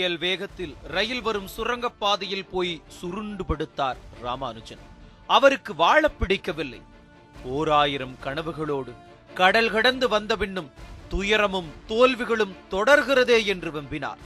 புயல் வேகத்தில் ரயில் வரும் சுரங்கப்பாதையில் போய் சுருண்டு படுத்தார் ராமானுஜன். அவருக்கு வாழ பிடிக்கவில்லை. ஓராயிரம் கனவுகளோடு கடல் கடந்து வந்த பின்னும் துயரமும் தோல்விகளும் தொடர்கிறதே என்று வெம்பினார்.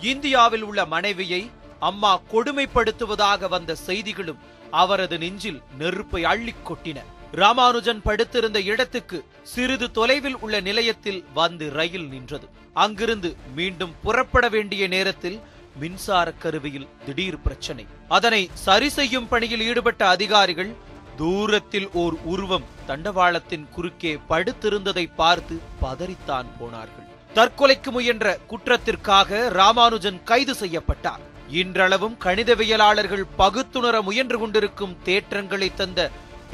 இந்தியாவில் உள்ள மனைவியை அம்மா கொடுமைப்படுத்துவதாக வந்த செய்திகளும் அவரது நெஞ்சில் நெருப்பை அள்ளிக் கொட்டின. ராமானுஜன் படுத்திருந்த இடத்துக்கு சிறிது தொலைவில் உள்ள நிலையத்தில் வந்து ரயில் நின்றது. அங்கிருந்து மீண்டும் புறப்பட வேண்டிய நேரத்தில் மின்சார கருவியில் திடீர் பிரச்சனை. அதனை சரி செய்யும் பணியில் ஈடுபட்ட அதிகாரிகள் தூரத்தில் ஓர் உருவம் தண்டவாளத்தின் குறுக்கே படுத்திருந்ததை பார்த்து பதறித்தான் போனார்கள். தற்கொலைக்கு முயன்ற குற்றத்திற்காக ராமானுஜன் கைது செய்யப்பட்டார். இன்றளவும் கணிதவியலாளர்கள் பகுத்துணர முயன்று கொண்டிருக்கும் தேற்றங்களை தந்த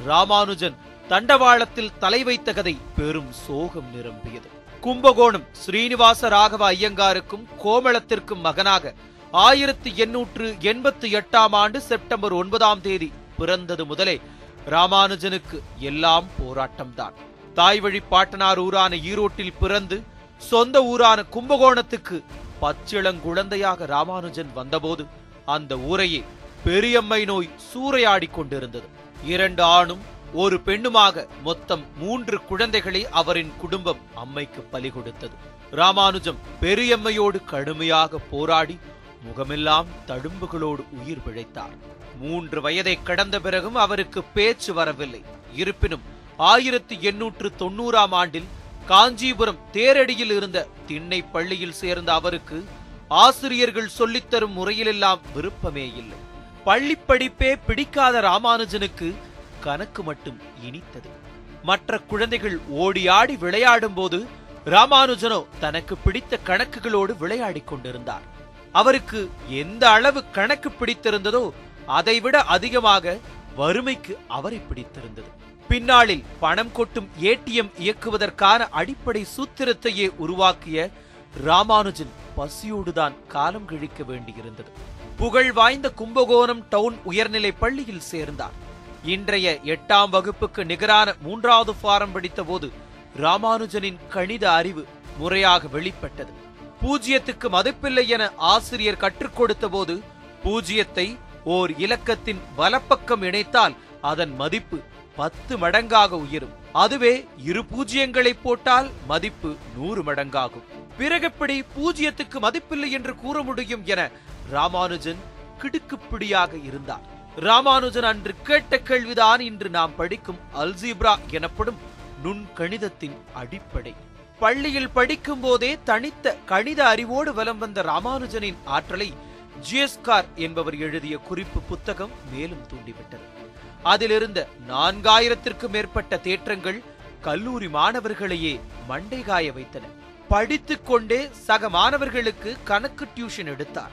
ராமானுஜன் தண்டவாளத்தில் தலை வைத்த கதை பெரும் சோகம் நிரம்பியது. கும்பகோணம் ஸ்ரீனிவாச ராகவ ஐயங்காருக்கும் கோமளத்திற்கும் மகனாக ஆயிரத்தி எண்ணூற்று எண்பத்தி எட்டாம் ஆண்டு செப்டம்பர் ஒன்பதாம் தேதி பிறந்தது முதலே ராமானுஜனுக்கு எல்லாம் போராட்டம்தான். தாய் வழி பாட்டனார் ஊரான ஈரோட்டில் பிறந்து சொந்த ஊரான கும்பகோணத்துக்கு பச்சிளங்குழந்தையாக ராமானுஜன் வந்தபோது அந்த ஊரையே பெரியம்மை நோய் சூறையாடிக் கொண்டிருந்தது. இரண்டு ஆணும் ஒரு பெண்ணுமாக மொத்தம் மூன்று குழந்தைகளை அவரின் குடும்பம் அம்மைக்கு பலி கொடுத்தது ராமானுஜம் பெரியம்மையோடு கடுமையாக போராடி முகமெல்லாம் தழும்புகளோடு உயிர் பிழைத்தார். மூன்று வயதை கடந்த பிறகும் அவருக்கு பேச்சு வரவில்லை. இருப்பினும் ஆயிரத்தி எண்ணூற்று தொண்ணூறாம் ஆண்டில் காஞ்சிபுரம் தேரடியில் இருந்த திண்ணை பள்ளியில் சேர்ந்த அவருக்கு ஆசிரியர்கள் சொல்லித்தரும் முறையிலெல்லாம் விருப்பமே இல்லை. பள்ளி படிப்பே பிடிக்காத ராமானுஜனுக்கு கணக்கு மட்டும் இனித்தது. மற்ற குழந்தைகள் ஓடி ஆடி விளையாடும் போது ராமானுஜனோ தனக்கு பிடித்த கணக்குகளோடு விளையாடிக் கொண்டிருந்தார். அவருக்கு எந்த அளவு கணக்கு பிடித்திருந்ததோ அதைவிட அதிகமாக வறுமைக்கு அவரை பிடித்திருந்தது. பின்னாளில் பணம் கொட்டும் ஏடிஎம் இயக்குவதற்கான அடிப்படை சூத்திரத்தையே உருவாக்கிய ராமானுஜன் பசியோடுதான் காலம் கழிக்க வேண்டியிருந்தது. புகழ் வாய்ந்த கும்பகோணம் டவுன் உயர்நிலை பள்ளியில் சேர்ந்தார். இன்றைய எட்டாம் வகுப்புக்கு நிகரான மூன்றாவது ஃபாரம் படித்தபோது ராமானுஜனின் கணித அறிவு முறையாக வெளிப்பட்டது. பூஜ்யத்துக்கு மதிப்பில்லை என ஆசிரியர் கற்றுக் கொடுத்த போது பூஜ்யத்தை ஓர் இலக்கத்தின் வலப்பக்கம் இணைத்தால் அதன் மதிப்பு பத்து மடங்காக உயரும். அதுவே இரு பூஜ்யங்களை போட்டால் மதிப்பு நூறு மடங்காகும். பிறகெப்படி பூஜ்யத்துக்கு மதிப்பில்லை என்று கூற முடியும் என ராமானுஜன் கிடுக்குப்பிடியாக இருந்தார். ராமானுஜன் அன்று கேட்ட கேள்விதான் இன்று நாம் படிக்கும் அல்ஜீப்ரா எனப்படும் நுண்கணிதத்தின் அடிப்படை. பள்ளியில் படிக்கும் போதே தனித்த கணித அறிவோடு வலம் வந்த ராமானுஜனின் ஆற்றலை ஜிஎஸ்கார் என்பவர் எழுதிய குறிப்பு புத்தகம் மேலும் தூண்டிவிட்டது. அதிலிருந்த நான்காயிரத்திற்கும் மேற்பட்ட தேற்றங்கள் கல்லூரி மாணவர்களையே மண்டை காய வைத்தன. படித்துக் கொண்டே சக மாணவர்களுக்கு கணக்கு டியூஷன் எடுத்தார்.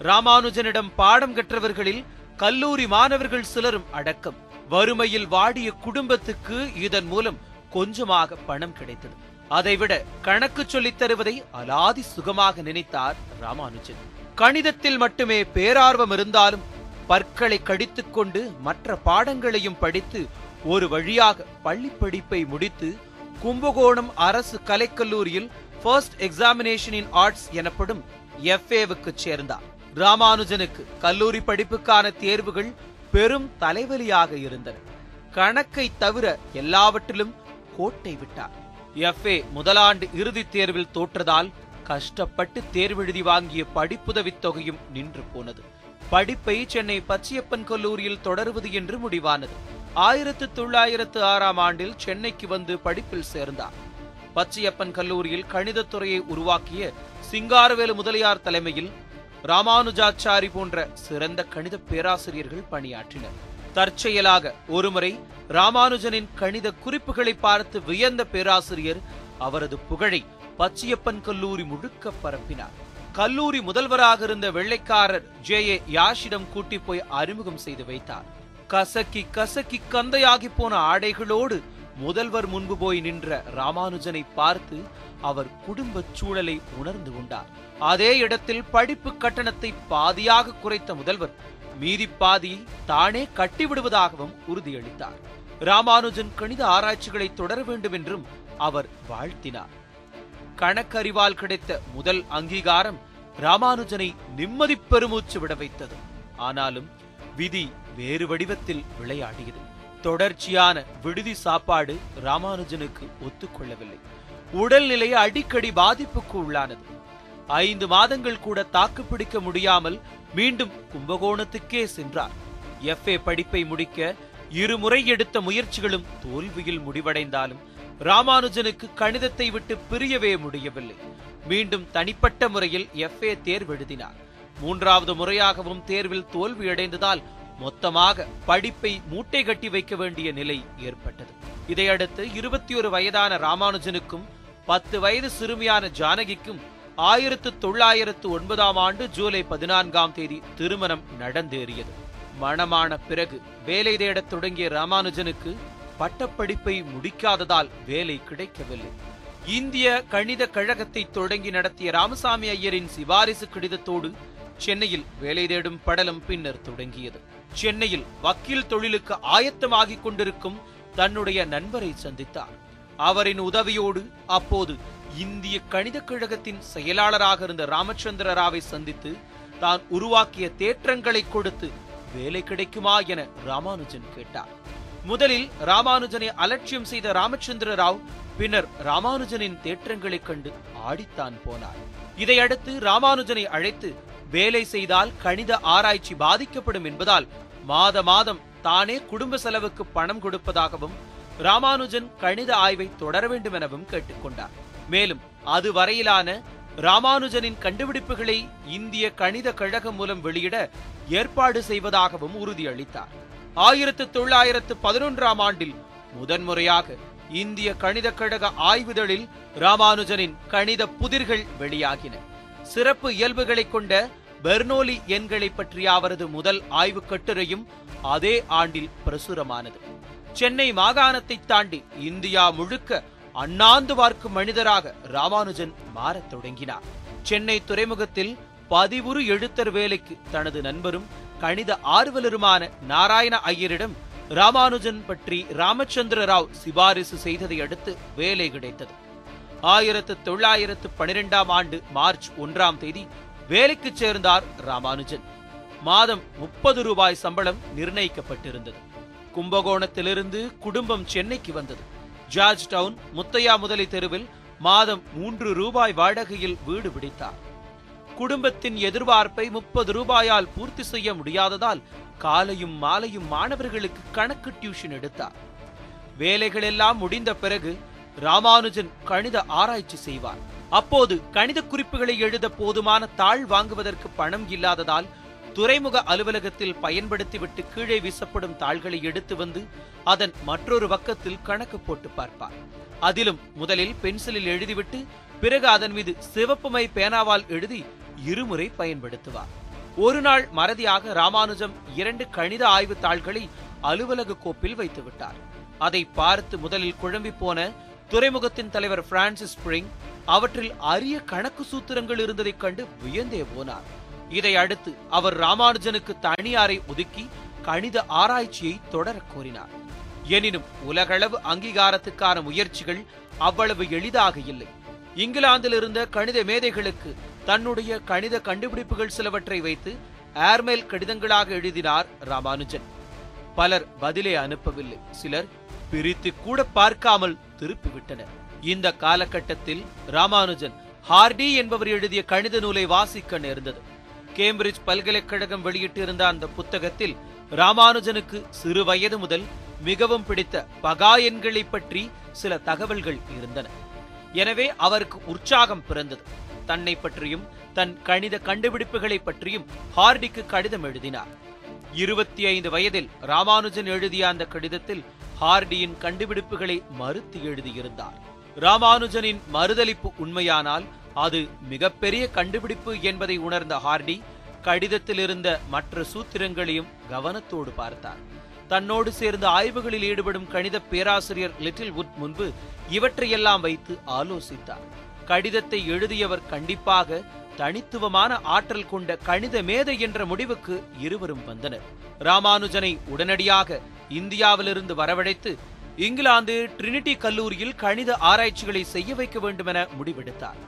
ராமானுஜனிடம் பாடம் கற்றவர்களில் கல்லூரி மாணவர்கள் சிலரும் அடக்கம். வறுமையில் வாடிய குடும்பத்துக்கு இதன் மூலம் கொஞ்சமாக பணம் கிடைத்தது. அதைவிட கணக்கு சொல்லித் தருவதை அலாதி சுகமாக நினைத்தார் ராமானுஜன். கணிதத்தில் மட்டுமே பேரார்வம் இருந்தாலும் பற்களை கடித்துக்கொண்டு மற்ற பாடங்களையும் படித்து ஒரு வழியாக பள்ளி படிப்பை முடித்து கும்பகோணம் அரசு கலைக்கல்லூரியில் ஃபர்ஸ்ட் எக்ஸாமினேஷன் இன் ஆர்ட்ஸ் எனப்படும் எஃப்ஏவுக்கு சேர்ந்தார். ராமானுஜனுக்கு கல்லூரி படிப்புக்கான தேர்வுகள் பெரும் தலைவலியாக இருந்தன. கணக்கை தவிர எல்லாவற்றிலும் கோட்டை விட்டார். எஃப்ஏ முதலாண்டு இறுதித் தேர்வில் தோற்றதால் கஷ்டப்பட்டு தேர்வெழுதி வாங்கிய படிப்புதவித் தொகையும் நின்று போனது. படிப்பை சென்னை பச்சியப்பன் கல்லூரியில் தொடருவது என்று முடிவானது. ஆயிரத்து தொள்ளாயிரத்து ஆறாம் ஆண்டில் சென்னைக்கு வந்து படிப்பில் சேர்ந்தார். பச்சியப்பன் கல்லூரியில் கணிதத்துறையை உருவாக்கிய சிங்காரவேலு முதலியார் தலைமையில் ராமானுஜாச்சாரி போன்ற சிறந்த கணித பேராசிரியர்கள் பணியாற்றினர். தற்செயலாக ஒருமுறை ராமானுஜனின் கணித குறிப்புகளை பார்த்து வியந்த பேராசிரியர் அவரது புகழை பச்சியப்பன் கல்லூரி முழுக்க பரப்பினார். கல்லூரி முதல்வராக இருந்த வெள்ளைக்காரர் ஜே. ஏ. யாஷிடம் கூட்டி போய் அறிமுகம் செய்து வைத்தார். கசக்கி கசக்கி கந்தையாகி போன ஆடைகளோடு முதல்வர் முன்பு போய் நின்ற ராமானுஜனை பார்த்து அவர் குடும்பச் சூழலை உணர்ந்து கொண்டார். அதே இடத்தில் படிப்பு கட்டணத்தை பாதியாக குறைத்த முதல்வர் மீதி பாதியை தானே கட்டிவிடுவதாகவும் உறுதியளித்தார். ராமானுஜன் கணித ஆராய்ச்சிகளை தொடர வேண்டும் என்றும் அவர் வாழ்த்தினார். கணக்கறிவால் கிடைத்த முதல் அங்கீகாரம் ராமானுஜனை நிம்மதி பெருமூச்சு விட வைத்தது. ஆனாலும் விதி வேறு வடிவத்தில் விளையாடியது. தொடர்ச்சியான விடுதி சாப்பாடு ராமானுஜனுக்கு ஒத்துக்கொள்ளவில்லை. உடல்நிலை அடிக்கடி பாதிப்புக்கு உள்ளானது. ஐந்து மாதங்கள் கூட தாக்கு பிடிக்க முடியாமல் மீண்டும் கும்பகோணத்துக்கே சென்றார். எஃப்ஏ படிப்பை முடிக்க இருமுறை எடுத்த முயற்சிகளும் தோல்வியில் முடிவடைந்தாலும் ராமானுஜனுக்கு கணிதத்தை விட்டு பிரியவே முடியவில்லை. மீண்டும் தனிப்பட்ட முறையில் எஃப்ஏ தேர்வெழுதினார். மூன்றாவது முறையாகவும் தேர்வில் தோல்வியடைந்ததால் மொத்தமாக படிப்பை மூட்டை கட்டி வைக்க வேண்டிய நிலை ஏற்பட்டது. இதையடுத்து இருபத்தி ஒரு வயதான ராமானுஜனுக்கும் பத்து வயது சிறுமியான ஜானகிக்கும் ஆயிரத்து தொள்ளாயிரத்து ஒன்பதாம் ஆண்டு ஜூலை பதினான்காம் தேதி திருமணம் நடந்தேறியது. மணமான பிறகு வேலை தேடத் தொடங்கிய ராமானுஜனுக்கு பட்டப்படிப்பை முடிக்காததால் வேலை கிடைக்கவில்லை. இந்திய கணித கழகத்தை தொடங்கி நடத்திய ராமசாமி ஐயரின் சிபாரிசு கடிதத்தோடு சென்னையில் வேலை தேடும் படலம் பின்னர் தொடங்கியது. சென்னையில் வக்கீல் தொழிலுக்கு ஆயத்தமாகிக் கொண்டிருக்கும் தன்னுடைய நண்பரை சந்தித்தார். அவரின் உதவியோடு அப்போது இந்திய கணித கழகத்தின் செயலாளராக இருந்த ராமச்சந்திர ராவை சந்தித்து தான் உருவாக்கிய தேற்றங்களை கொடுத்து வேலை கிடைக்குமா என ராமானுஜன் கேட்டார். முதலில் ராமானுஜனை அலட்சியம் செய்த ராமச்சந்திர ராவ் பின்னர் ராமானுஜனின் தேற்றங்களைக் கண்டு ஆடித்தான் போனார். இதையடுத்து ராமானுஜனை அழைத்து வேலை செய்தால் கணித ஆராய்ச்சி பாதிக்கப்படும் என்பதால் மாத மாதம் தானே குடும்ப செலவுக்கு பணம் கொடுப்பதாகவும் ராமானுஜன் கணித ஆய்வை தொடர வேண்டும் எனவும் கேட்டுக்கொண்டார். மேலும் அது வரையிலான ராமானுஜனின் கண்டுபிடிப்புகளை இந்திய கணித கழகம் மூலம் வெளியிட ஏற்பாடு செய்வதாகவும் உறுதியளித்தார். ஆயிரத்து தொள்ளாயிரத்து பதினொன்றாம் ஆண்டில் முதன்முறையாக இந்திய கணித கழக ஆய்வுதழில் ராமானுஜனின் கணித புதிர்கள் வெளியாகின. சிறப்பு இயல்புகளைக் கொண்ட பெர்னோலி எண்களை பற்றிய அவரது முதல் ஆய்வுக் கட்டுரையும் அதே ஆண்டில் பிரசுரமானது. சென்னை மாகாணத்தை தாண்டி இந்தியா முழுக்க அண்ணாந்து பார்க்கும் மனிதராக ராமானுஜன் மாறத் தொடங்கினார். சென்னை துறைமுகத்தில் பதிவுறு எழுத்தர் வேலைக்கு தனது நண்பரும் கணித ஆர்வலருமான நாராயண ஐயரிடம் ராமானுஜன் பற்றி ராமச்சந்திர ராவ் சிபாரிசு செய்ததை அடுத்து வேலை கிடைத்தது. ஆயிரத்து தொள்ளாயிரத்து பனிரெண்டாம் ஆண்டு மார்ச் ஒன்றாம் தேதி வேலைக்கு சேர்ந்தார் ராமானுஜன். மாதம் முப்பது ரூபாய் சம்பளம் நிர்ணயிக்கப்பட்டிருந்தது. கும்பகோணத்திலிருந்து குடும்பம் சென்னைக்கு வந்தது. ஜார்ஜ் டவுன் முத்தையா முதலி தெருவில் மாதம் மூன்று ரூபாய் வாடகையில் வீடு பிடித்தார். குடும்பத்தின் எதிர்பார்ப்பை முப்பது ரூபாயால் பூர்த்தி செய்ய முடியாததால் காலையும் மாலையும் மாணவர்களுக்கு கணக்கு டியூஷன் எடுத்தார். வேலைகள் எல்லாம் முடிந்த பிறகு ராமானுஜன் கணித ஆராய்ச்சி செய்வார். அப்போது கணித குறிப்புகளை எழுத போதுமான தாள் வாங்குவதற்கு பணம் இல்லாததால் துறைமுக அலுவலகத்தில் பயன்படுத்திவிட்டு கீழே வீசப்படும் தாள்களை எடுத்து வந்து அதன் மற்றொரு பக்கத்தில் கணக்கு போட்டு பார்ப்பார். அதிலும் முதலில் பென்சிலில் எழுதிவிட்டு பிறகு அதன் மீது சிவப்புமை பேனாவால் எழுதி இருமுறை பயன்படுத்துவார். ஒரு நாள் மறதியாக ராமானுஜம் இரண்டு கணித ஆய்வு தாள்களை அலுவலக கோப்பில் வைத்து விட்டார் அதை பார்த்து முதலில் குழம்பி போன துறைமுகத்தின் தலைவர் பிரான்சிஸ் ஸ்பிரிங் அவற்றில் அரிய கணக்கு சூத்திரங்கள் இருந்ததைக் கண்டு வியந்தே போனார். இதை அடுத்து அவர் ராமானுஜனுக்கு தனியாரை ஒதுக்கி கணித ஆராய்ச்சியை தொடரக் கோரினார். எனினும் உலகளவு அங்கீகாரத்துக்கான முயற்சிகள் அவ்வளவு எளிதாக இல்லை. இங்கிலாந்தில் இருந்த கணித மேதைகளுக்கு தன்னுடைய கணித கண்டுபிடிப்புகள் சிலவற்றை வைத்து ஏர்மெயில் கடிதங்களாக எழுதினார் ராமானுஜன். பலர் பதிலை அனுப்பவில்லை. சிலர் பிரித்து கூட பார்க்காமல் திருப்பிவிட்டனர். இந்த காலகட்டத்தில் ராமானுஜன் ஹார்டி என்பவர் எழுதிய கணித நூலை வாசிக்க நேர்ந்தது. கேம்பிரிட்ஜ் பல்கலைக்கழகம் வெளியிட்டிருந்த அந்த புத்தகத்தில் ராமானுஜனுக்கு சிறு வயது முதல் மிகவும் பிடித்த பகா எண்களை பற்றி சில தகவல்கள் இருந்தன. எனவே அவருக்கு உற்சாகம் பிறந்தது. தன்னை பற்றியும் தன் கணித கண்டுபிடிப்புகளை பற்றியும் ஹார்டிக்கு கடிதம் எழுதினார். இருபத்தி ஐந்து வயதில் ராமானுஜன் எழுதிய அந்த கடிதத்தில் ஹார்டியின் கண்டுபிடிப்புகளை மறுத்து எழுதியிருந்தார். ராமானுஜனின் மறுதலிப்பு உண்மையானால் அது மிகப்பெரிய கண்டுபிடிப்பு என்பதை உணர்ந்த ஹார்டி கடிதத்தில் இருந்த மற்ற சூத்திரங்களையும் கவனத்தோடு பார்த்தார். தன்னோடு சேர்ந்து ஆய்வுகளில் ஈடுபடும் கணித பேராசிரியர் லிட்டில் உட் முன்பு இவற்றையெல்லாம் வைத்து ஆலோசித்தார். கடிதத்தை எழுதியவர் கண்டிப்பாக தனித்துவமான ஆற்றல் கொண்ட கணித மேதை என்ற முடிவுக்கு இருவரும் வந்தனர். ராமானுஜனை உடனடியாக இந்தியாவிலிருந்து வரவழைத்து இங்கிலாந்து ட்ரினிட்டி கல்லூரியில் கணித ஆராய்ச்சிகளை செய்ய வைக்க வேண்டுமென முடிவெடுத்தார்.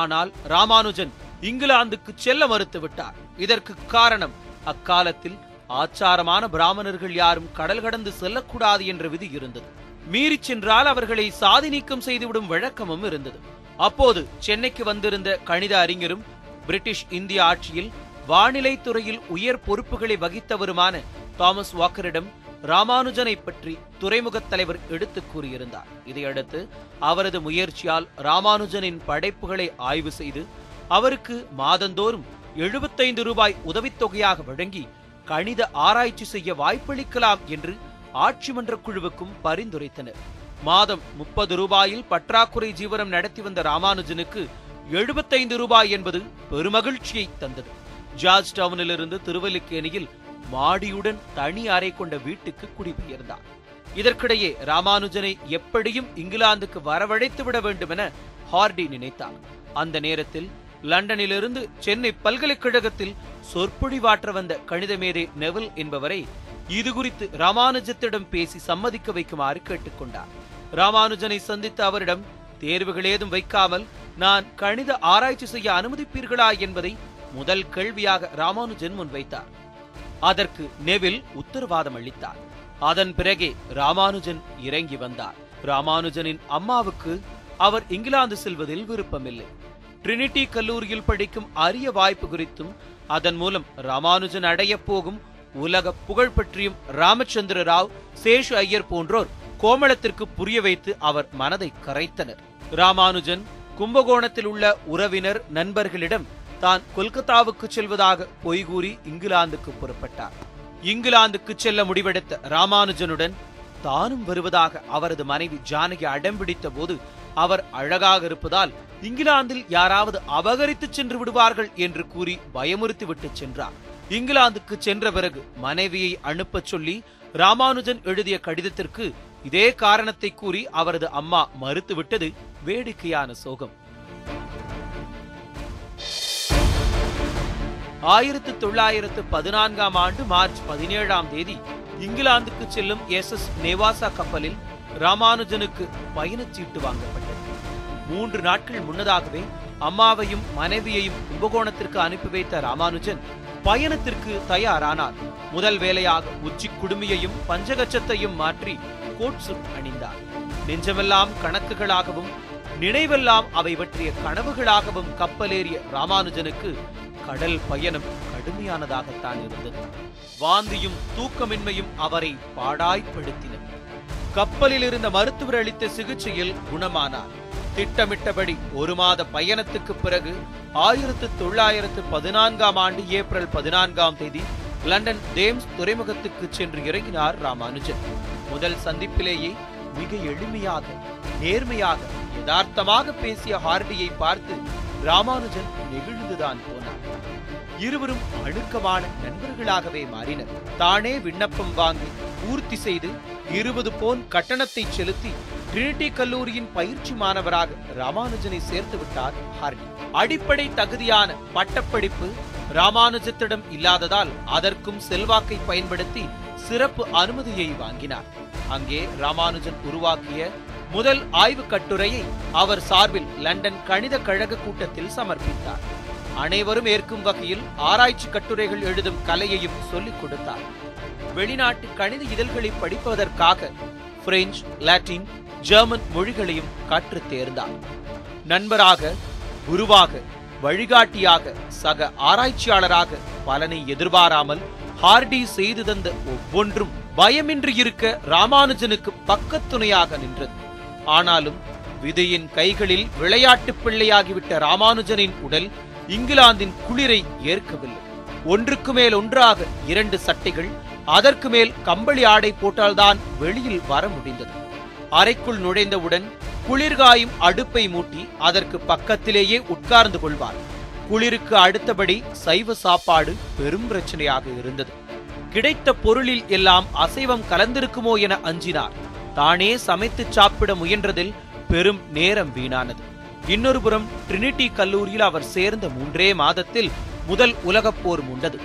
ஆனால் ராமானுஜன் இங்கிலாந்துக்கு செல்ல மறுத்துவிட்டார். இதற்கு காரணம் அக்காலத்தில் ஆச்சாரமான பிராமணர்கள் யாரும் கடல் கடந்து செல்லக்கூடாது என்ற விதி இருந்தது. மீறி சென்றால் அவர்களை சாதி நீக்கம் செய்துவிடும் வழக்கமும் இருந்தது. அப்போது சென்னைக்கு வந்திருந்த கணித அறிஞரும் பிரிட்டிஷ் இந்திய ஆட்சியில் வானிலை துறையில் உயர் பொறுப்புகளை வகித்தவருமான தாமஸ் வாக்கரிடம் ராமானுஜனை பற்றி துறைமுகத் தலைவர் எடுத்து கூறியிருந்தார். இதையடுத்து அவரது முயற்சியால் ராமானுஜனின் படைப்புகளை ஆய்வு செய்து அவருக்கு மாதந்தோறும் எழுபத்தைந்து ரூபாய் உதவித்தொகையாக வழங்கி கணித ஆராய்ச்சி செய்ய வாய்ப்பளிக்கலாம் என்று ஆட்சி மன்ற குழுவுக்கும் பரிந்துரைத்தனர். மாதம் முப்பது ரூபாயில் பற்றாக்குறை ஜீவனம் நடத்தி வந்த ராமானுஜனுக்கு எழுபத்தைந்து ரூபாய் என்பது பெருமகிழ்ச்சியை தந்தது. ஜார்ஜ் டவுனிலிருந்து திருவல்லிக்கேணியில் மாடியுடன் தனி அறை கொண்ட வீட்டுக்கு குடிபெயர்ந்தார். இதற்கிடையே ராமானுஜனை எப்படியும் இங்கிலாந்துக்கு வரவழைத்து விட வேண்டும் என ஹார்டி நினைத்தார். அந்த நேரத்தில் லண்டனிலிருந்து சென்னை பல்கலைக்கழகத்தில் சொற்பொழிவாற்ற வந்த கணித மேதை நெவில் என்பவரை இது குறித்து ராமானுஜத்திடம் பேசி சம்மதிக்க வைக்குமாறு கேட்டுக்கொண்டார். ராமானுஜனை சந்தித்த அவரிடம் தேர்வுகள் ஏதும் வைக்காமல் நான் கணித ஆராய்ச்சி செய்ய அனுமதிப்பீர்களா? என்பதை முதல் கேள்வியாக ராமானுஜன் முன்வைத்தார். அதற்கு நெவில் உத்தரவாதம் அளித்தார். அதன் பிறகே ராமானுஜன் இறங்கி வந்தார். ராமானுஜனின் அம்மாவுக்கு அவர் இங்கிலாந்து செல்வதில் விருப்பமில்லை. ட்ரினிட்டி கல்லூரியில் படிக்கும் அரிய வாய்ப்பு குறித்தும் அதன் மூலம் ராமானுஜன் அடையப் போகும் உலக புகழ் பற்றியும் ராமச்சந்திர ராவ் சேஷு ஐயர் போன்றோர் கோமளத்திற்கு புரிய வைத்து அவர் மனதை கரைத்தனர். ராமானுஜன் கும்பகோணத்தில் உள்ள உறவினர் நண்பர்களிடம் தான் கொல்கத்தாவுக்கு செல்வதாக பொய்கூறி இங்கிலாந்துக்கு புறப்பட்டார். இங்கிலாந்துக்கு செல்ல முடிவெடுத்த ராமானுஜனுடன் தானும் வருவதாக அவரது மனைவி ஜானகி அடம்பிடித்த போது அவர் அழகாக இருப்பதால் இங்கிலாந்தில் யாராவது அபகரித்து சென்று விடுவார்கள் என்று கூறி பயமுறுத்தி விட்டு சென்றார். இங்கிலாந்துக்கு சென்ற பிறகு மனைவியை அனுப்பச் சொல்லி ராமானுஜன் எழுதிய கடிதத்திற்கு இதே காரணத்தை கூறி அவரது அம்மா மறுத்துவிட்டது வேடிக்கையான சோகம். ஆயிரத்து தொள்ளாயிரத்து பதினான்காம் ஆண்டு மார்ச் பதினேழாம் தேதி இங்கிலாந்துக்கு செல்லும் எஸ் எஸ் நேவாசா கப்பலில் ராமானுஜனுக்கு பயணச்சீட்டு வாங்கப்பட்டது. மூன்று நாட்கள் முன்னதாகவே அம்மாவையும் மனைவியையும் கும்பகோணத்திற்கு அனுப்பி வைத்த ராமானுஜன் பயணத்திற்கு தயாரானார். முதல் வேலையாக உச்சி குடுமியையும் பஞ்சகச்சத்தையும் மாற்றி கோட் சுட் அணிந்தார். நெஞ்சமெல்லாம் கணக்குகளாகவும் நினைவெல்லாம் அவை பற்றிய கனவுகளாகவும் கப்பலேறிய ராமானுஜனுக்கு கடல் பயணம் கடுமையானதாகத்தான் இருந்தது. வாந்தியும் தூக்கமின்மையும் அவரை பாடாய்ப்படுத்தின. கப்பலில் இருந்த மருத்துவர் அளித்த சிகிச்சையில் குணமானார். திட்டமிட்டபடி ஒரு மாத பயணத்துக்கு பிறகு ஆயிரத்து தொள்ளாயிரத்து பதினான்காம் ஆண்டு ஏப்ரல் பதினான்காம் தேதி லண்டன் தேம்ஸ் துறைமுகத்துக்கு சென்று இறங்கினார் ராமானுஜன் முதல் சந்திப்பிலேயே மிக எளிமையாக நேர்மையாக யதார்த்தமாக பேசிய ஹார்டியை பார்த்து ராமானுஜன் நெகிழ்ந்துதான் போனார். இருவரும் அணுக்கமான நண்பர்களாகவே மாறினர். தானே விண்ணப்பம் வாங்கி பூர்த்தி செய்து இருபது போன் கட்டணத்தை செலுத்தி ட்ரினிட்டி கல்லூரியின் பயிற்சி மாணவராக ராமானுஜனை சேர்த்து விட்டார் ஹார்டி அடிப்படை தகுதியான பட்டப்படிப்பு ராமானுஜத்திடம் இல்லாததால் அதற்கும் செல்வாக்கை பயன்படுத்தி சிறப்பு அனுமதியை வாங்கினார். அங்கே ராமானுஜன் உருவாக்கிய முதல் ஆய்வு கட்டுரையை அவர் சார்பில் லண்டன் கணித கழக கூட்டத்தில் சமர்ப்பித்தார். அனைவரும் ஏற்கும் வகையில் ஆராய்ச்சி கட்டுரைகள் எழுதும் கலையையும் சொல்லிக் கொடுத்தார். வெளிநாட்டு கணித இதழ்களை படிப்பதற்காக பிரெஞ்சு லாட்டின் ஜெர்மன் மொழிகளையும் கற்றுத் தேர்ந்தார். நண்பராக குருவாக வழிகாட்டியாக சக ஆராய்ச்சியாளராக பலனை எதிர்பாராமல் ஹார்டி செய்து தந்த ஒவ்வொன்றும் பயமின்றி இருக்க ராமானுஜனுக்கு பக்கத்துணையாக நின்றது. ஆனாலும் விதையின் கைகளில் விளையாட்டு பிள்ளையாகிவிட்ட ராமானுஜனின் உடல் இங்கிலாந்தின் குளிரை ஏற்கவில்லை. ஒன்றுக்கு மேல் ஒன்றாக இரண்டு சட்டைகள் அதற்கு மேல் கம்பளி ஆடை போட்டால்தான் வெளியில் வர முடிந்தது. அறைக்குள் நுழைந்தவுடன் குளிர்காயும் அடுப்பை மூட்டி அதற்கு பக்கத்திலேயே உட்கார்ந்து கொள்வார். குளிருக்கு அடுத்தபடி சைவ சாப்பாடு பெரும் பிரச்சனையாக இருந்தது. கிடைத்த பொருளில் எல்லாம் அசைவம் கலந்திருக்குமோ என அஞ்சினார். தானே சமைத்து சாப்பிட முயன்றதில் பெரும் நேரம் வீணானது. இன்னொரு புறம் ட்ரினிட்டி கல்லூரியில் அவர் சேர்ந்த மூன்றே மாதத்தில் முதல் உலகப் போர் முண்டது.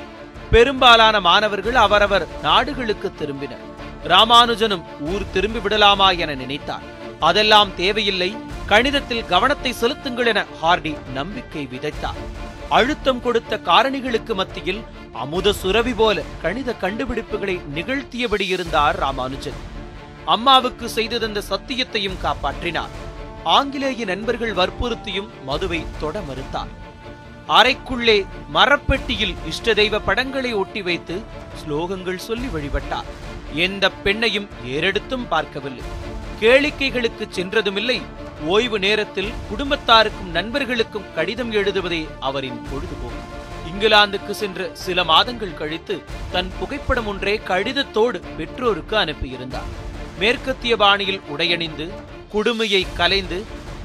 பெரும்பாலான மாணவர்கள் அவரவர் நாடுகளுக்கு திரும்பினர். ராமானுஜனும் ஊர் திரும்பி விடலாமா என நினைத்தார். அதெல்லாம் தேவையில்லை கணிதத்தில் கவனத்தை செலுத்துங்கள் என ஹார்டி நம்பிக்கை விதைத்தார். அழுத்தம் கொடுத்த காரணிகளுக்கு மத்தியில் அமுத சுரவி போல கணித கண்டுபிடிப்புகளை நிகழ்த்தியபடி இருந்தார் ராமானுஜன். அம்மாவுக்கு செய்து தந்த சத்தியத்தையும் காப்பாற்றினார். ஆங்கிலேய நண்பர்கள் வற்புறுத்தியும் மதுவை தொட மறுத்தார். அறைக்குள்ளே மரப்பெட்டியில் இஷ்ட தெய்வ படங்களை ஒட்டி வைத்து ஸ்லோகங்கள் சொல்லி வழிபட்டார். எந்த பெண்ணையும் ஏறெடுத்தும் பார்க்கவில்லை. கேளிக்கைகளுக்கு சென்றதுமில்லை. ஓய்வு நேரத்தில் குடும்பத்தாருக்கும் நண்பர்களுக்கும் கடிதம் எழுதுவதே அவரின் பொழுதுபோக்கு. இங்கிலாந்துக்கு சென்ற சில மாதங்கள் கழித்து தன் புகைப்படம் ஒன்றே கடிதத்தோடு பெற்றோருக்கு அனுப்பியிருந்தார். மேற்கத்திய பாணியில் உடையணிந்து குடுமையை கலைந்து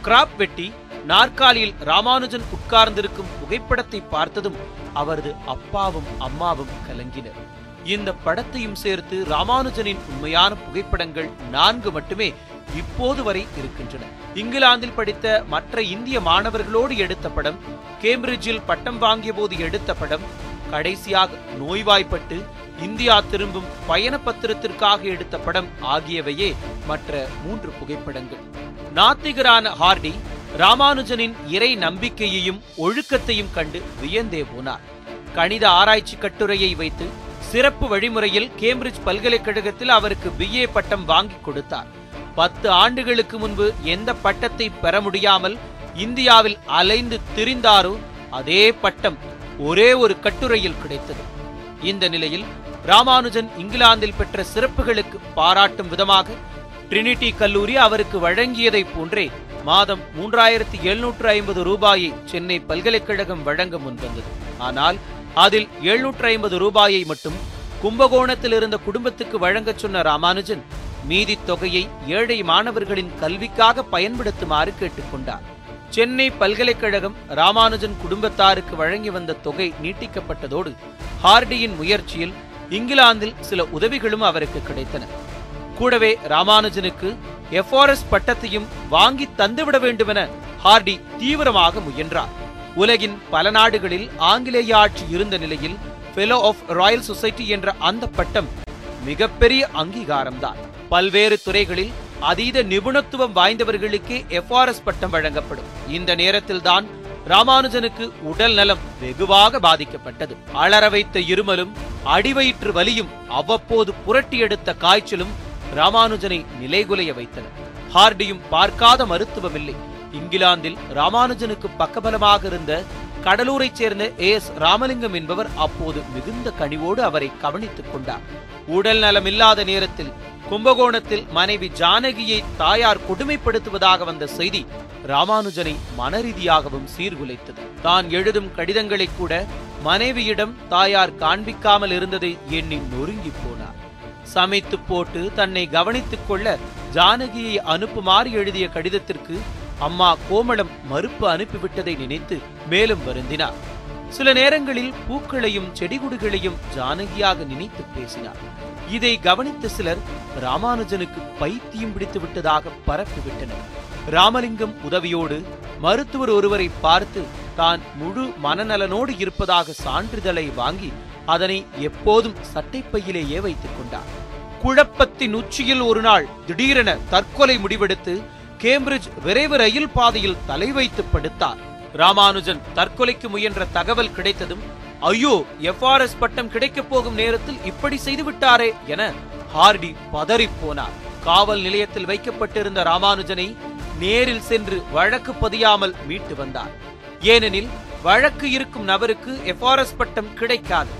கிராப் வெட்டி நாற்காலியில் ராமானுஜன் உட்கார்ந்திருக்கும் புகைப்படத்தை பார்த்ததும் அவரது அப்பாவும் அம்மாவும் கலங்கினர். இந்த படத்தையும் சேர்த்து ராமானுஜனின் உண்மையான புகைப்படங்கள் நான்கு மட்டுமே இப்போது வரை இருக்கின்றன. இங்கிலாந்தில் படித்த மற்ற இந்திய மாணவர்களோடு எடுத்த படம் கேம்பிரிட்ஜில் பட்டம் வாங்கிய போது எடுத்த படம் கடைசியாக நோய்வாய்ப்பட்டு இந்தியா திரும்பும் பயண பத்திரத்திற்காக எடுத்த படம் ஆகியவையே மற்ற மூன்று புகைப்படங்கள். நாத்திகரான ஹார்டி ராமானுஜனின் இறை நம்பிக்கையையும் ஒழுக்கத்தையும் கண்டு வியந்தே போனார். கணித ஆராய்ச்சி கட்டுரையை வைத்து சிறப்பு வழிமுறையில் கேம்பிரிட்ஜ் பல்கலைக்கழகத்தில் அவருக்கு பிஏ பட்டம் வாங்கி கொடுத்தார். பத்து ஆண்டுகளுக்கு முன்பு எந்த பட்டத்தை பெற முடியாமல் இந்தியாவில் அலைந்து திரிந்தாரோ அதே பட்டம் ஒரே ஒரு கட்டுரையில் கிடைத்தது. இந்த நிலையில் ராமானுஜன் இங்கிலாந்தில் பெற்ற சிறப்புகளுக்கு பாராட்டும் விதமாக ட்ரினிட்டி கல்லூரி அவருக்கு வழங்கியதைப் போன்றே மாதம் மூன்றாயிரத்தி எழுநூற்று ஐம்பது ரூபாயை சென்னை பல்கலைக்கழகம் வழங்க முன்வந்தது. ஆனால் அதில் எழுநூற்று ஐம்பது ரூபாயை மட்டும் கும்பகோணத்தில் இருந்த குடும்பத்துக்கு வழங்கச் சொன்ன ராமானுஜன் மீதி தொகையை ஏழை மாணவர்களின் கல்விக்காக பயன்படுத்துமாறு கேட்டுக்கொண்டார். சென்னை பல்கலைக்கழகம் ராமானுஜன் குடும்பத்தாருக்கு வழங்கி வந்த தொகை நீட்டிக்கப்பட்டதோடு ஹார்டியின் முயற்சியில் இங்கிலாந்தில் சில உதவிகளும் அவருக்கு கிடைத்தன. கூடவே ராமானுஜனுக்கு எஃப்ஆர்எஸ் பட்டத்தையும் வாங்கி தந்துவிட வேண்டுமென ஹார்டி தீவிரமாக முயன்றார். உலகின் பல நாடுகளில் ஆங்கிலேய ஆட்சி இருந்த நிலையில் ஃபெலோ ஆஃப் ராயல் சொசைட்டி என்ற அந்த பட்டம் மிகப்பெரிய அங்கீகாரம்தான். பல்வேறு துறைகளில் அதீத நிபுணத்துவம் வாய்ந்தவர்களுக்கே எஃப்ஆர்எஸ் பட்டம் வழங்கப்படும். இந்த நேரத்தில்தான் ராமானுஜனுக்கு உடல் நலம் வெகுவாக பாதிக்கப்பட்டது. அலற வைத்த இருமலும் அடிவயிற்று வலியும் அவ்வப்போது புரட்டி எடுத்த காய்ச்சலும் ராமானுஜனை நிலைகுலைய வைத்தன. ஹார்டியும் பார்க்காத மருத்துவமில்லை. இங்கிலாந்தில் ராமானுஜனுக்கு பக்கபலமாக இருந்த கடலூரைச் சேர்ந்த ஏ எஸ் ராமலிங்கம் என்பவர் அப்போது மிகுந்த கனிவோடு அவரை கவனித்துக் கொண்டார். உடல் நலமில்லாத நேரத்தில் கும்பகோணத்தில் மனைவி ஜானகியை தாயார் கொடுமைப்படுத்துவதாக வந்த செய்தி ராமானுஜனை மனரீதியாகவும் சீர்குலைத்தது. தான் எழுதும் கடிதங்களை கூட மனைவியிடம் தாயார் காண்பிக்காமல் இருந்ததை எண்ணி நொறுங்கி போனார். சமைத்து போட்டு தன்னை கவனித்துக் கொள்ள ஜானகியை அனுப்புமாறு எழுதிய கடிதத்திற்கு அம்மா கோமளம் மறுப்பு அனுப்பிவிட்டதை நினைத்து மேலும் வருந்தினார். சில நேரங்களில் பூக்களையும் செடிகுடுகளையும் ஜானகியாக நினைத்து பேசினார். இதை கவனித்த சிலர் ராமானுஜனுக்கு பைத்தியம் பிடித்து விட்டதாக பரப்பிவிட்டனர். ராமலிங்கம் உதவியோடு மருத்துவர் ஒருவரை பார்த்து தான் முழு மனநலனோடு இருப்பதாக சான்றிதழை வாங்கி அதனை எப்போதும் சட்டைப்பையிலேயே வைத்துக் கொண்டார். குழப்பத்தின் உச்சியில் ஒரு நாள் திடீரென தற்கொலை முடிவெடுத்து கேம்பிரிட்ஜ் விரைவு ரயில் பாதையில் தலை வைத்து படுத்தார். ராமானுஜன் தற்கொலைக்கு முயன்ற தகவல் கிடைத்ததும் ஐயோ எஃப்ஆர்எஸ் பட்டம் கிடைக்கப் போகும் நேரத்தில் இப்படி செய்து விட்டாரே என ஹார்டி பதறிப் போனார். காவல் நிலையத்தில் வைக்கப்பட்டிருந்த ராமானுஜனை நேரில் சென்று வழக்கு பதியாமல் மீட்டு வந்தார். ஏனெனில் வழக்கு இருக்கும் நபருக்கு எஃப்ஆர்எஸ் பட்டம் கிடைக்காது.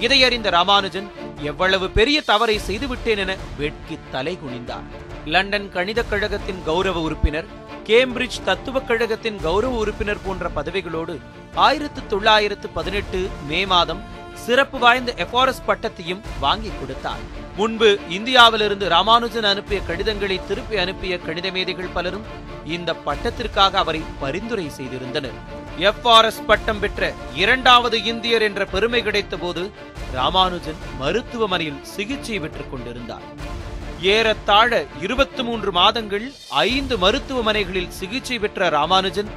இதை அறிந்த ராமானுஜன் எவ்வளவு பெரிய தவறை செய்துவிட்டேன் என வெட்கி தலை குனிந்தார். லண்டன் கணிதக் கழகத்தின் கௌரவ உறுப்பினர் கேம்பிரிட்ஜ் தத்துவக் கழகத்தின் கௌரவ உறுப்பினர் போன்ற பதவிகளோடு ஆயிரத்து தொள்ளாயிரத்து பதினெட்டு மே மாதம் சிறப்பு வாய்ந்த எஃப்ஆர்எஸ் பட்டத்தையும் வாங்கி கொடுத்தார். முன்பு இந்தியாவிலிருந்து ராமானுஜன் அனுப்பிய கடிதங்களை திருப்பி அனுப்பிய கணித மேதைகள் பலரும் இந்த பட்டத்திற்காக அவரை பரிந்துரை செய்திருந்தனர். எஃப்ஆர்எஸ் பட்டம் பெற்ற இரண்டாவது இந்தியர் என்ற பெருமை கிடைத்த போது ராமானுஜன் மருத்துவமனையில் சிகிச்சை பெற்றுக் கொண்டிருந்தார். ஏறத்தாழ இருபத்தி மூன்று மாதங்கள் ஐந்து மருத்துவமனைகளில் சிகிச்சை பெற்ற ராமானுஜன்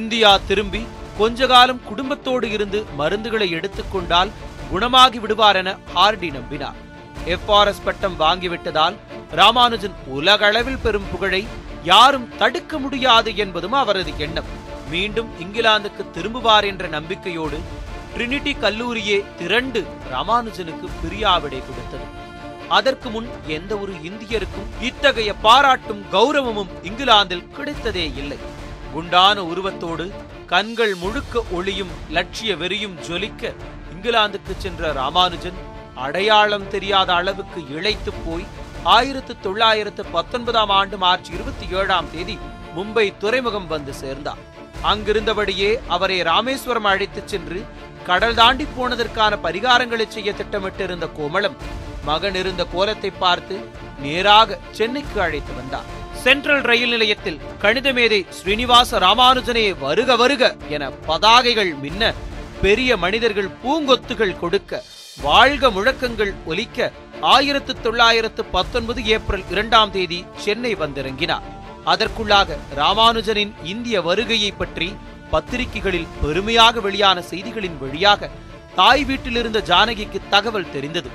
இந்தியா திரும்பி கொஞ்ச காலம் குடும்பத்தோடு இருந்து மருந்துகளை எடுத்துக்கொண்டால் குணமாகி விடுவார் என ஹார்டி நம்பினார். எஃப்ஆர்எஸ் பட்டம் வாங்கிவிட்டதால் ராமானுஜன் உலகளவில் பெறும் புகழை யாரும் தடுக்க முடியாது என்பதும் அவரது எண்ணம். மீண்டும் இங்கிலாந்துக்கு திரும்புவார் என்ற நம்பிக்கையோடு ட்ரினிட்டி கல்லூரியே திரண்டு ராமானுஜனுக்கு பிரியாவிடை கொடுத்தது. அதற்கு முன் எந்த ஒரு இந்தியருக்கும் இத்தகைய பாராட்டும் கௌரவமும் இங்கிலாந்தில் கிடைத்ததே இல்லை. குண்டான உருவத்தோடு கண்கள் முழுக்க ஒளியும் லட்சிய வெறியும் ஜொலிக்க இங்கிலாந்துக்கு சென்ற ராமானுஜன் அடையாளம் தெரியாத அளவுக்கு இழைத்து போய் ஆயிரத்து தொள்ளாயிரத்து பத்தொன்பதாம் ஆண்டு மார்ச் இருபத்தி ஏழாம் தேதி மும்பை துறைமுகம் வந்து சேர்ந்தார். அங்கிருந்தபடியே அவரை ராமேஸ்வரம் அழைத்துச் சென்று கடல் தாண்டி போனதற்கான பரிகாரங்களை செய்ய திட்டமிட்டிருந்த கோமளம் மகன் இருந்த கோலத்தை பார்த்து நேராக சென்னைக்கு அழைத்து வந்தார். சென்ட்ரல் ரயில் நிலையத்தில் கணித மேதை ஸ்ரீனிவாச ராமானுஜனே வருக வருக என பதாகைகள் மின்ன பெரிய மனிதர்கள் பூங்கொத்துகள் கொடுக்க வாழ்க முழக்கங்கள் ஒலிக்க ஆயிரத்து தொள்ளாயிரத்து பத்தொன்பது ஏப்ரல் இரண்டாம் தேதி சென்னை வந்திறங்கினார். அதற்குள்ளாக ராமானுஜனின் இந்திய வருகையை பற்றி பத்திரிகைகளில் பெருமையாக வெளியான செய்திகளின் வழியாக தாய் வீட்டிலிருந்த ஜானகிக்கு தகவல் தெரிந்தது.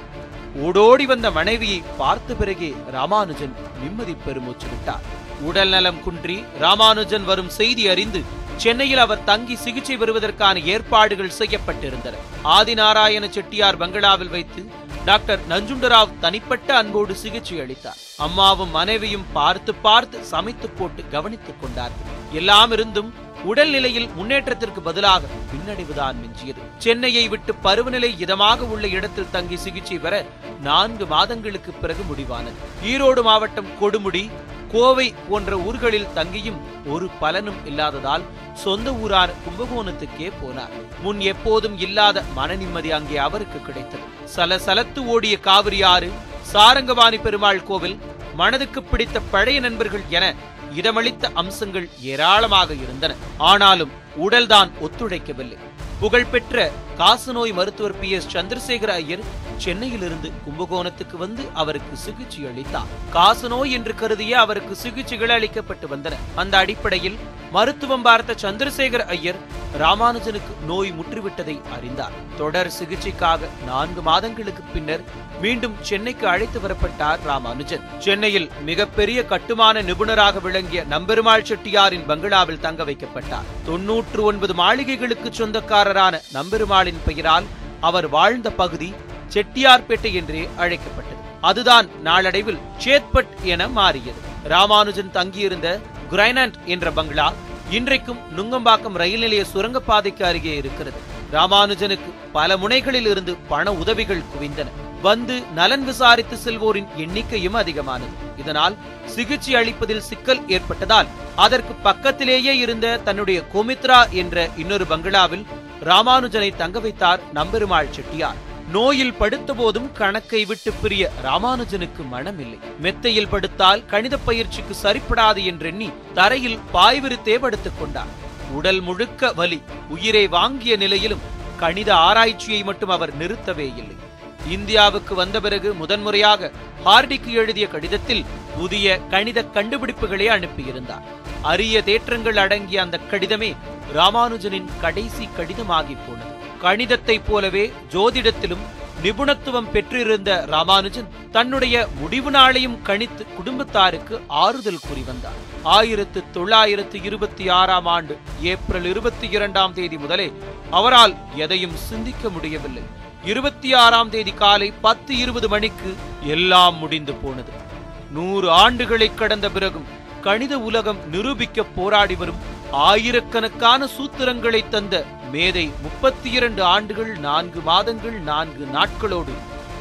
ஓடோடி வந்த மனைவியை பார்த்த பிறகே ராமானுஜன் நிம்மதி பெருமூச்சு விட்டார். உடல் நலம் குன்றி ராமானுஜன் வரும் செய்தி அறிந்து சென்னையில் அவர் தங்கி சிகிச்சை பெறுவதற்கான ஏற்பாடுகள் செய்யப்பட்டிருந்தன. ஆதிநாராயண செட்டியார் பங்களாவில் வைத்து டாக்டர் நஞ்சுண்டராவ் தனிப்பட்ட அன்போடு சிகிச்சை அளித்தார். அம்மாவும் மனைவியும் பார்த்து பார்த்து சமைத்து போட்டு கவனித்துக் கொண்டார். எல்லாம் இருந்தும் உடல்நிலையில் முன்னேற்றத்திற்கு பதிலாக பின்னடைவுதான் மிஞ்சியது. சென்னையை விட்டு பருவநிலை இதமாக உள்ள இடத்தில் தங்கி சிகிச்சை பெற நான்கு மாதங்களுக்கு பிறகு முடிவானது. ஈரோடு மாவட்டம் கொடுமுடி கோவை போன்ற ஊர்களில் தங்கியும் ஒரு பலனும் இல்லாததால் சொந்த ஊரார் கும்பகோணத்துக்கே போனார். முன் எப்போதும் இல்லாத மன நிம்மதி அங்கே அவருக்கு கிடைத்தது. சலசலத்து ஓடிய காவிரி ஆறு சாரங்கபாணி பெருமாள் கோவில் மனதுக்கு பிடித்த பழைய நண்பர்கள் என இடமளித்த அம்சங்கள் ஏராளமாக இருந்தன. ஆனாலும் உடல்தான் ஒத்துழைக்கவில்லை. புகழ்பெற்ற காசநோய் மருத்துவர் பி எஸ் சந்திரசேகர ஐயர் சென்னையிலிருந்து கும்பகோணத்துக்கு வந்து அவருக்கு சிகிச்சை அளித்தார். காசநோய் என்று கருதிய அவருக்கு சிகிச்சைகள் அளிக்கப்பட்டு வந்தன. அந்த அடிப்படையில் மருத்துவம் பார்த்த சந்திரசேகர் ஐயர் ராமானுஜனுக்கு நோய் முற்றிவிட்டதை அறிந்தார். தொடர் சிகிச்சைக்காக நான்கு மாதங்களுக்கு பின்னர் மீண்டும் சென்னைக்கு அழைத்து வரப்பட்டார் ராமானுஜன். சென்னையில் மிகப்பெரிய கட்டுமான நிபுணராக விளங்கிய நம்பெருமாள் செட்டியாரின் பங்களாவில் தங்க வைக்கப்பட்டார். தொன்னூற்று ஒன்பது மாளிகைகளுக்கு சொந்தக்காரரான நம்பெருமாளின் பெயரால் அவர் வாழ்ந்த பகுதி செட்டியார்பேட்டை என்றே அழைக்கப்பட்டது. அதுதான் நாளடைவில் சேத்பட் என மாறியது. ராமானுஜன் தங்கியிருந்த குரைனண்ட் என்ற பங்களா இன்றைக்கும் நுங்கம்பாக்கம் ரயில் நிலைய சுரங்கப்பாதைக்கு அருகே இருக்கிறது. ராமானுஜனுக்கு பல முனைகளில் இருந்து பண உதவிகள் குவிந்தன. வந்து நலன் விசாரித்து செல்வோரின் எண்ணிக்கையும் அதிகமானது. இதனால் சிகிச்சை அளிப்பதில் சிக்கல் ஏற்பட்டதால் அதற்கு பக்கத்திலேயே இருந்த தன்னுடைய கோமித்ரா என்ற இன்னொரு பங்களாவில் ராமானுஜனை தங்க வைத்தார் நம்பெருமாள் செட்டியார். நோயில் படுத்த போதும் கணக்கை விட்டு பிரிய ராமானுஜனுக்கு மனமில்லை. மெத்தையில் படுத்தால் கணித பயிற்சிக்கு சரிப்படாது என்றெண்ணி தரையில் பாய்விருத்தே படுத்துக் கொண்டார் உடல் முழுக்க வலி உயிரை வாங்கிய நிலையிலும் கணித ஆராய்ச்சியை மட்டும் அவர் நிறுத்தவே இல்லை. இந்தியாவுக்கு வந்த பிறகு முதன்முறையாக ஹார்டிக்கு எழுதிய கடிதத்தில் புதிய கணித கண்டுபிடிப்புகளை அனுப்பியிருந்தார். அரிய தேற்றங்கள் அடங்கிய அந்த கடிதமே ராமானுஜனின் கடைசி கடிதமாகி போனது. கணிதத்தைப் போலவே ஜோதிடத்திலும் நிபுணத்துவம் பெற்றிருந்த ராமானுஜன் தன்னுடைய முடிவு நாளையும் கணித்து குடும்பத்தாருக்கு ஆறுதல் கூறி வந்தார். ஆயிரத்து தொள்ளாயிரத்து இருபத்தி ஆறாம் ஆண்டு ஏப்ரல் இருபத்தி இரண்டாம் தேதி முதலே அவரால் எதையும் சிந்திக்க முடியவில்லை. இருபத்தி ஆறாம் தேதி காலை பத்து இருபது மணிக்கு எல்லாம் முடிந்து போனது. நூறு ஆண்டுகளை கடந்த பிறகும் கணித உலகம் நிரூபிக்க போராடி வரும் ஆயிரக்கணக்கான சூத்திரங்களை தந்த மேதை முப்பத்தி இரண்டு ஆண்டுகள் நான்கு மாதங்கள் நான்கு நாட்களோடு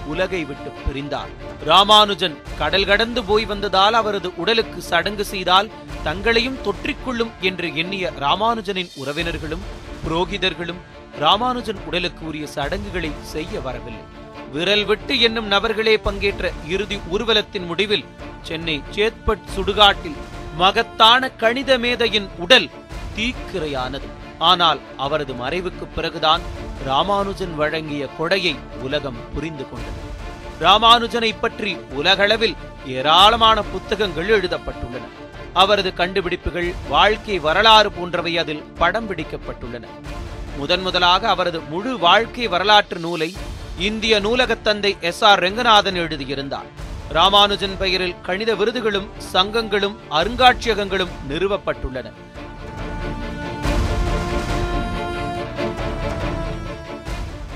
உலகை விட்டு பிரிந்தார். ராமானுஜன் கடல் கடந்து போய் வந்ததால் அவரது உடலுக்கு சடங்கு செய்தால் தங்களையும் தொற்றிக்கொள்ளும் என்று எண்ணிய ராமானுஜனின் உறவினர்களும் புரோகிதர்களும் ராமானுஜன் உடலுக்கு உரிய சடங்குகளை செய்ய வரவில்லை. விரல் விட்டு என்னும் நபர்களே பங்கேற்ற இறுதி ஊர்வலத்தின் முடிவில் சென்னை சேத்பட் சுடுகாட்டில் மகத்தான கணித மேதையின் உடல் தீக்கிரையானது. ஆனால் அவரது மறைவுக்கு பிறகுதான் ராமானுஜன் வழங்கிய கொடையை உலகம் புரிந்து கொண்டது. ராமானுஜனை பற்றி உலகளவில் ஏராளமான புத்தகங்கள் எழுதப்பட்டுள்ளன. அவரது கண்டுபிடிப்புகள் வாழ்க்கை வரலாறு போன்றவை அதில் படம் பிடிக்கப்பட்டுள்ளன. முதன் முதலாக அவரது முழு வாழ்க்கை வரலாற்று நூலை இந்திய நூலகத் தந்தை எஸ் ஆர் ரெங்கநாதன் எழுதியிருந்தார். ராமானுஜன் பெயரில் கணித விருதுகளும் சங்கங்களும் அருங்காட்சியகங்களும் நிறுவப்பட்டுள்ளன.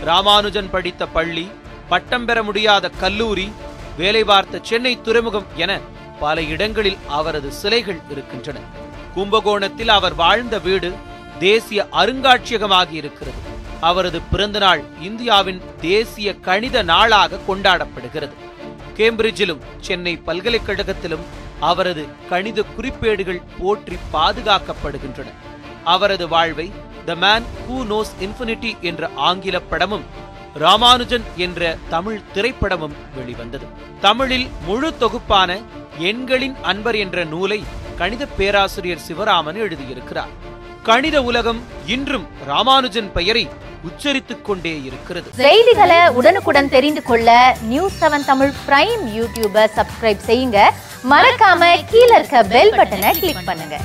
ராமானுஜன் படித்த பள்ளி பட்டம் பெற முடியாத கல்லூரி வேலை பார்த்த சென்னை துறைமுகம் என பல இடங்களில் அவரது சிலைகள் இருக்கின்றன. கும்பகோணத்தில் அவர் வாழ்ந்த வீடு தேசிய அருங்காட்சியகமாகி இருக்கிறது. அவரது பிறந்தநாள் இந்தியாவின் தேசிய கணித நாளாக கொண்டாடப்படுகிறது. கேம்பிரிட்ஜிலும் சென்னை பல்கலைக்கழகத்திலும் அவரது கணித குறிப்பேடுகள் போற்றி பாதுகாக்கப்படுகின்றன. அவரது வாழ்வை the man who knows infinity என்ற ஆங்கில படமும் ராமானுஜன் என்ற தமிழ் திரைப்படமும் வெளிவந்தது. தமிழில் முழு தொகுப்பான எண்களின் அன்பர் என்ற நூலை கணித பேராசிரியர் சிவராமன் எழுதியிருக்கிறார். கணித உலகம் இன்றும் ராமானுஜன் பெயரை உச்சரித்துக் கொண்டே இருக்கிறது. செய்திகளை உடனுக்குடன் தெரிந்து கொள்ள நியூஸ் செவன் தமிழ் பிரைம் யூடியூபை சப்ஸ்கிரைப் செய்யுங்க. மறக்காம கீழ இருக்க பெல் பட்டனை கிளிக் பண்ணுங்க.